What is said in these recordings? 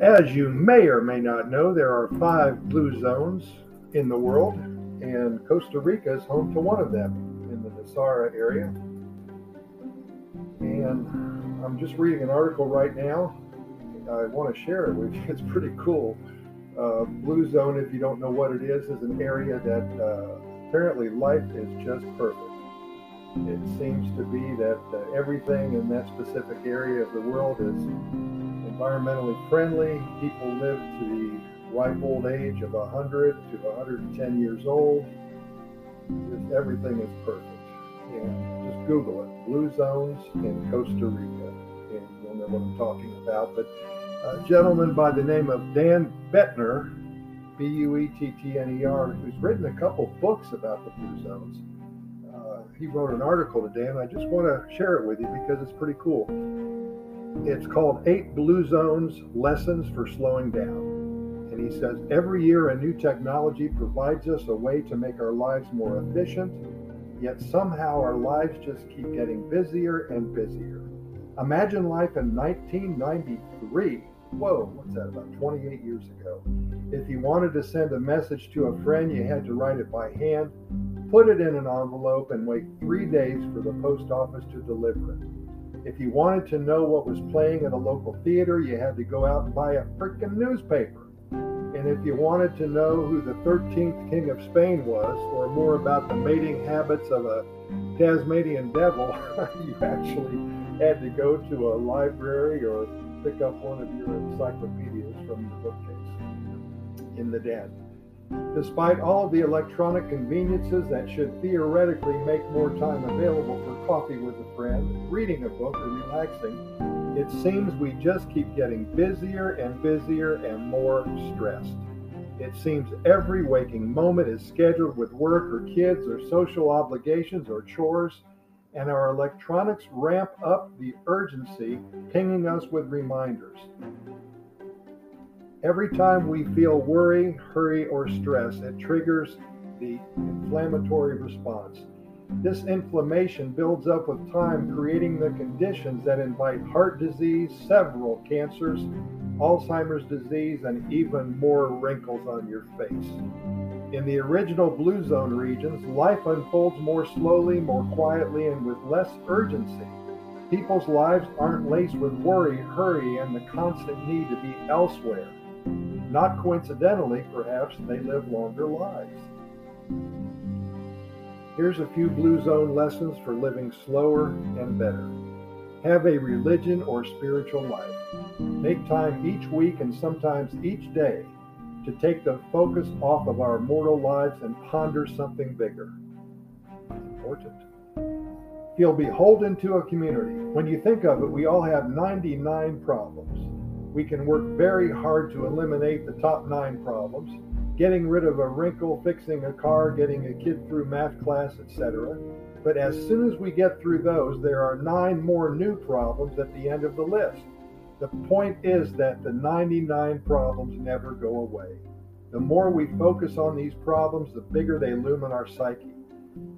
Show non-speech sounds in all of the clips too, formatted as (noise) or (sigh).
As you may or may not know, there are five blue zones in the world, and Costa Rica is home to one of them in the Nosara area. And I'm just reading an article right now. I want to share it with you. It's pretty cool. Uh, blue zone, if you don't know what it is, is an area that uh, apparently life is just perfect. It seems to be that uh, everything in that specific area of the world is environmentally friendly. People live to the ripe old age of 100 to 110 years old. Just everything is perfect. And just Google it Blue Zones in Costa Rica, and you'll know what I'm talking about. But a gentleman by the name of Dan Buettner, B U E T T N E R, who's written a couple books about the Blue Zones. Uh, he wrote an article today, and I just want to share it with you because it's pretty cool. It's called Eight Blue Zones Lessons for Slowing Down. And he says every year a new technology provides us a way to make our lives more efficient, yet somehow our lives just keep getting busier and busier. Imagine life in 1993. Whoa, what's that, about 28 years ago? If you wanted to send a message to a friend, you had to write it by hand, put it in an envelope, and wait three days for the post office to deliver it. If you wanted to know what was playing at a local theater, you had to go out and buy a freaking newspaper. And if you wanted to know who the 13th King of Spain was, or more about the mating habits of a Tasmanian devil, (laughs) you actually had to go to a library or pick up one of your encyclopedias from your bookcase in the den. Despite all the electronic conveniences that should theoretically make more time available for coffee with a friend, reading a book, or relaxing, it seems we just keep getting busier and busier and more stressed. It seems every waking moment is scheduled with work or kids or social obligations or chores, and our electronics ramp up the urgency, pinging us with reminders. Every time we feel worry, hurry, or stress, it triggers the inflammatory response. This inflammation builds up with time, creating the conditions that invite heart disease, several cancers, Alzheimer's disease, and even more wrinkles on your face. In the original Blue Zone regions, life unfolds more slowly, more quietly, and with less urgency. People's lives aren't laced with worry, hurry, and the constant need to be elsewhere. Not coincidentally, perhaps, they live longer lives. Here's a few Blue Zone lessons for living slower and better. Have a religion or spiritual life. Make time each week and sometimes each day to take the focus off of our mortal lives and ponder something bigger. Important. Feel beholden to a community. When you think of it, we all have 99 problems. We can work very hard to eliminate the top nine problems, getting rid of a wrinkle, fixing a car, getting a kid through math class, etc. But as soon as we get through those, there are nine more new problems at the end of the list. The point is that the 99 problems never go away. The more we focus on these problems, the bigger they loom in our psyche.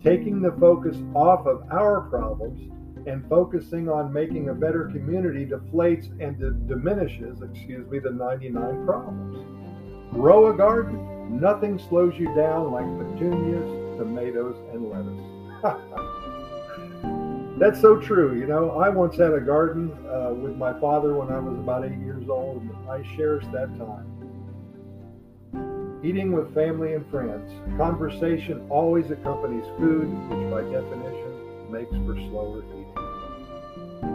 Taking the focus off of our problems and focusing on making a better community deflates and d- diminishes, excuse me, the 99 problems. Grow a garden. Nothing slows you down like petunias, tomatoes, and lettuce. (laughs) That's so true. You know, I once had a garden uh, with my father when I was about eight years old, and I cherish that time. Eating with family and friends. Conversation always accompanies food, which by definition makes for slower eating.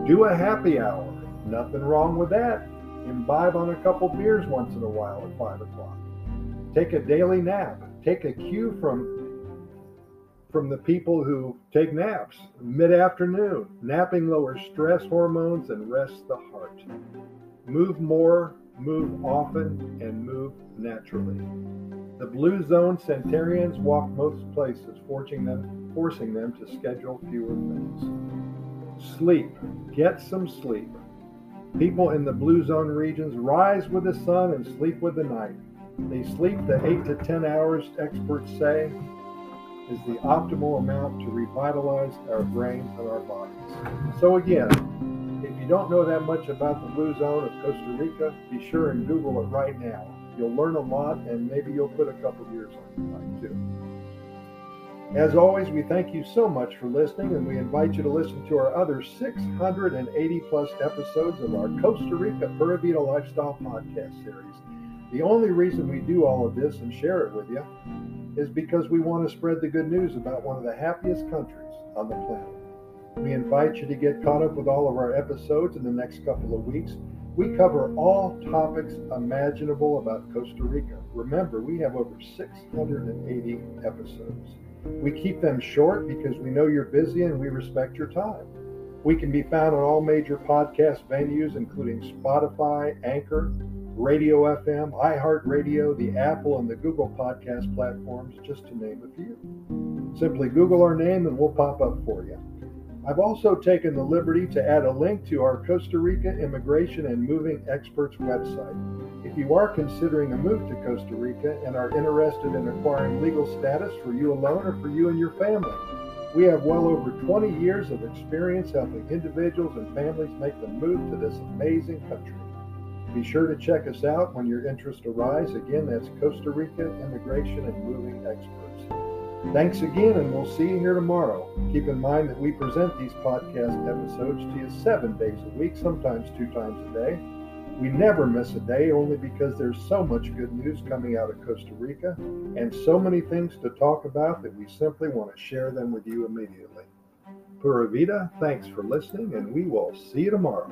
Do a happy hour. Nothing wrong with that. Imbibe on a couple beers once in a while at 5 o'clock. Take a daily nap. Take a cue from from the people who take naps mid-afternoon. Napping lowers stress hormones and rests the heart. Move more, move often, and move naturally. The blue zone centurions walk most places, forcing them, forcing them to schedule fewer things. Sleep. Get some sleep. People in the blue zone regions rise with the sun and sleep with the night. They sleep the 8 to 10 hours, experts say, is the optimal amount to revitalize our brains and our bodies. So, again, If you don't know that much about the blue zone of Costa Rica, be sure and Google it right now. You'll learn a lot and maybe you'll put a couple years on your life. As always, we thank you so much for listening and we invite you to listen to our other 680 plus episodes of our Costa Rica Pura Vida Lifestyle podcast series. The only reason we do all of this and share it with you is because we want to spread the good news about one of the happiest countries on the planet. We invite you to get caught up with all of our episodes in the next couple of weeks. We cover all topics imaginable about Costa Rica. Remember, we have over 680 episodes. We keep them short because we know you're busy and we respect your time. We can be found on all major podcast venues, including Spotify, Anchor, Radio FM, iHeartRadio, the Apple and the Google podcast platforms, just to name a few. Simply Google our name and we'll pop up for you. I've also taken the liberty to add a link to our Costa Rica Immigration and Moving Experts website. If you are considering a move to Costa Rica and are interested in acquiring legal status for you alone or for you and your family, we have well over 20 years of experience helping individuals and families make the move to this amazing country. Be sure to check us out when your interest arise. Again, that's Costa Rica Immigration and Moving Experts. Thanks again, and we'll see you here tomorrow. Keep in mind that we present these podcast episodes to you seven days a week, sometimes two times a day. We never miss a day only because there's so much good news coming out of Costa Rica and so many things to talk about that we simply want to share them with you immediately. Pura Vida, thanks for listening, and we will see you tomorrow.